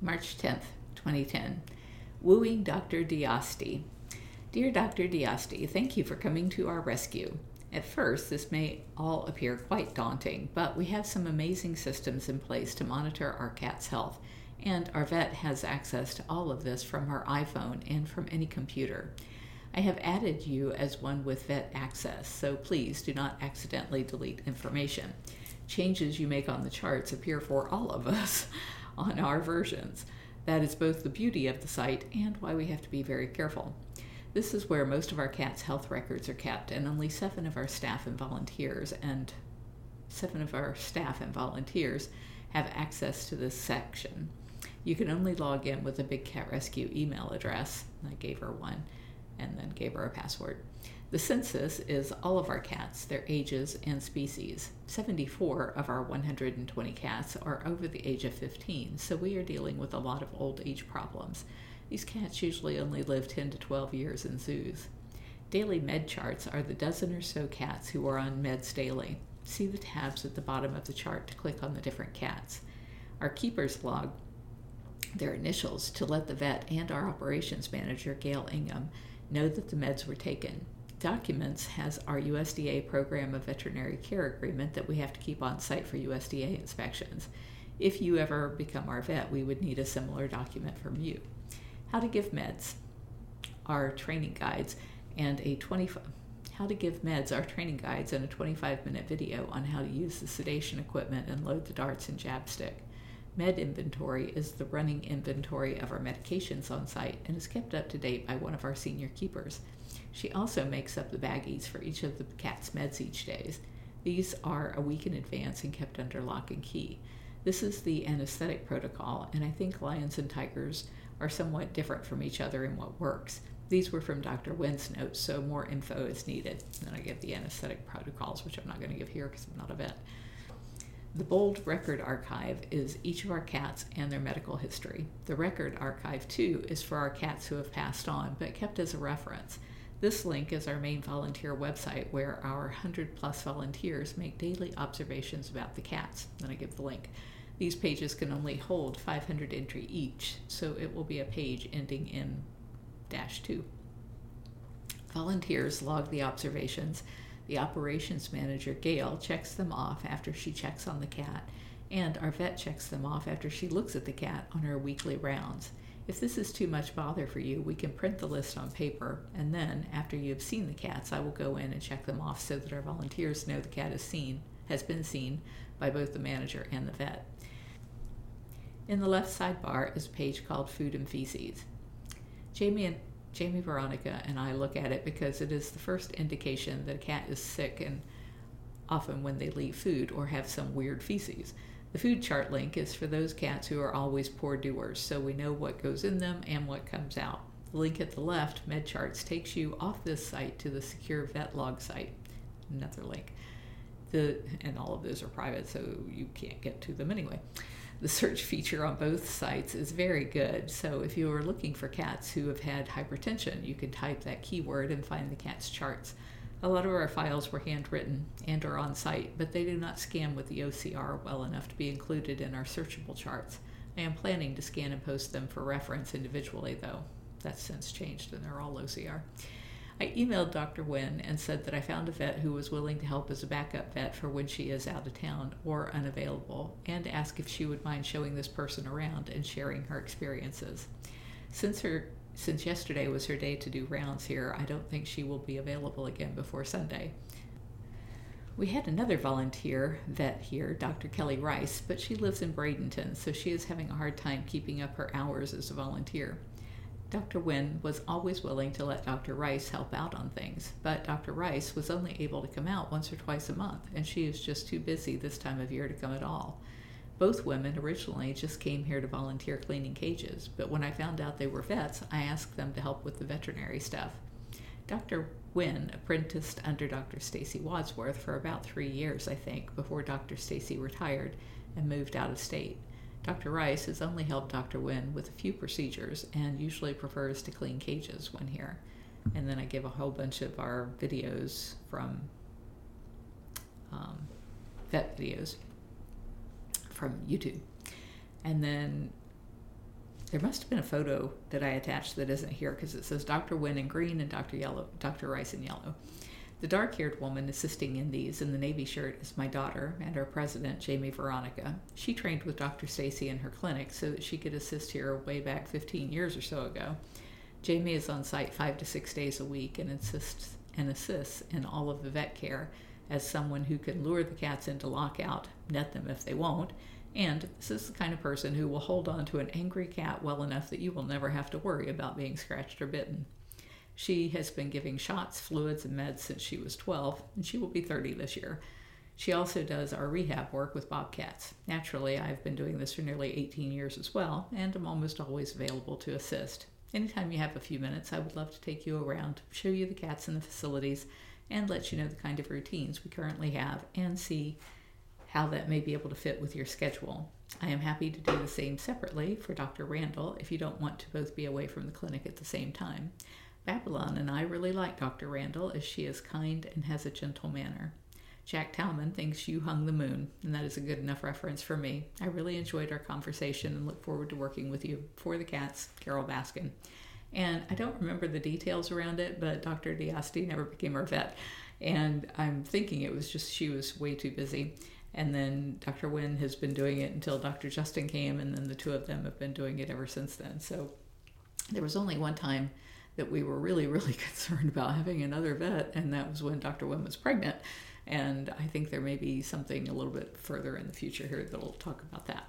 March 10th, 2010. Wooing Dr. Diasti. Dear Dr. Diasti, thank you for coming to our rescue. At first, this may all appear quite daunting, but we have some amazing systems in place to monitor our cat's health, and our vet has access to all of this from her iPhone and from any computer. I have added you as one with vet access, so please do not accidentally delete information. Changes you make on the charts appear for all of us on our versions. That is both the beauty of the site and why we have to be very careful. This is where most of our cats' health records are kept, and only seven of our staff and volunteers and seven of our staff and volunteers have access to this section. You can only log in with a Big Cat Rescue email address. I gave her one and then gave her a password. The census is all of our cats, their ages, and species. 74 of our 120 cats are over the age of 15, so we are dealing with a lot of old age problems. These cats usually only live 10 to 12 years in zoos. Daily med charts are the dozen or so cats who are on meds daily. See the tabs at the bottom of the chart to click on the different cats. Our keepers log their initials to let the vet and our operations manager, Gail Ingham, know that the meds were taken. Documents has our USDA Program of Veterinary Care agreement that we have to keep on site for USDA inspections. If you ever become our vet, we would need a similar document from you. How to give meds, our training guides, and a 25 how to give meds, our training guides, and a 25 minute video on how to use the sedation equipment and load the darts and jab stick. Med inventory is the running inventory of our medications on site and is kept up to date by one of our senior keepers. She also makes up the baggies for each of the cat's meds each day. These are a week in advance and kept under lock and key. This is the anesthetic protocol, and I think lions and tigers are somewhat different from each other in what works. These were from Dr. Wynn's notes, so more info is needed. Then I give the anesthetic protocols, which I'm not going to give here because I'm not a vet. The Bold Record Archive is each of our cats and their medical history. The Record Archive, too, is for our cats who have passed on, but kept as a reference. This link is our main volunteer website where our 100 plus volunteers make daily observations about the cats. Then I give the link. These pages can only hold 500 entry each, so it will be a page ending in dash 2. Volunteers log the observations the operations manager, Gail, checks them off after she checks on the cat, and our vet checks them off after she looks at the cat on her weekly rounds. If this is too much bother for you, we can print the list on paper, and then, after you have seen the cats, I will go in and check them off so that our volunteers know the cat is seen, has been seen by both the manager and the vet. In the left sidebar is a page called Food and Feces. Jamie and Jamie Veronica and I look at it because it is the first indication that a cat is sick and often when they leave food or have some weird feces. The food chart link is for those cats who are always poor doers, so we know what goes in them and what comes out. The link at the left, MedCharts, takes you off this site to the secure vet log site. Another link. The, and all of those are private, so you can't get to them anyway the search feature on both sites is very good. So if you are looking for cats who have had hypertension, you can type that keyword and find the cat's charts. A lot of our files were handwritten and are on site, but they do not scan with the OCR well enough to be included in our searchable charts. I am planning to scan and post them for reference individually, though. That's since changed and they're all OCR. I emailed Dr. Wynn and said that I found a vet who was willing to help as a backup vet for when she is out of town or unavailable, and asked if she would mind showing this person around and sharing her experiences. Since her since yesterday was her day to do rounds here, I don't think she will be available again before Sunday. We had another volunteer vet here, Dr. Kelly Rice, but she lives in Bradenton, so she is having a hard time keeping up her hours as a volunteer. Dr. Wynn was always willing to let Dr. Rice help out on things, but Dr. Rice was only able to come out once or twice a month, and she is just too busy this time of year to come at all. Both women originally just came here to volunteer cleaning cages, but when I found out they were vets, I asked them to help with the veterinary stuff. Dr. Wynn apprenticed under Dr. Stacy Wadsworth for about three years, I think, before Dr. Stacy retired and moved out of state. Dr. Rice has only helped Dr. Wynn with a few procedures and usually prefers to clean cages when here. And then I give a whole bunch of our videos from um, vet videos from YouTube. And then there must have been a photo that I attached that isn't here because it says Dr. Wynn in green and Dr. Yellow, Dr. Rice in yellow. The dark haired woman assisting in these in the navy shirt is my daughter and our president, Jamie Veronica. She trained with Dr. Stacy in her clinic so that she could assist here way back 15 years or so ago. Jamie is on site five to six days a week and assists and assists in all of the vet care as someone who can lure the cats into lockout, net them if they won't, and this is the kind of person who will hold on to an angry cat well enough that you will never have to worry about being scratched or bitten. She has been giving shots, fluids, and meds since she was 12, and she will be 30 this year. She also does our rehab work with bobcats. Naturally, I've been doing this for nearly 18 years as well, and I'm almost always available to assist. Anytime you have a few minutes, I would love to take you around, show you the cats in the facilities, and let you know the kind of routines we currently have and see how that may be able to fit with your schedule. I am happy to do the same separately for Dr. Randall if you don't want to both be away from the clinic at the same time. Babylon and I really like Dr. Randall as she is kind and has a gentle manner. Jack Talman thinks you hung the moon, and that is a good enough reference for me. I really enjoyed our conversation and look forward to working with you. For the cats, Carole Baskin. And I don't remember the details around it, but Dr. Diasti never became our vet. And I'm thinking it was just she was way too busy. And then Dr. Wynn has been doing it until Dr. Justin came, and then the two of them have been doing it ever since then. So there was only one time that we were really, really concerned about having another vet, and that was when Dr. Wynn was pregnant. And I think there may be something a little bit further in the future here that'll talk about that.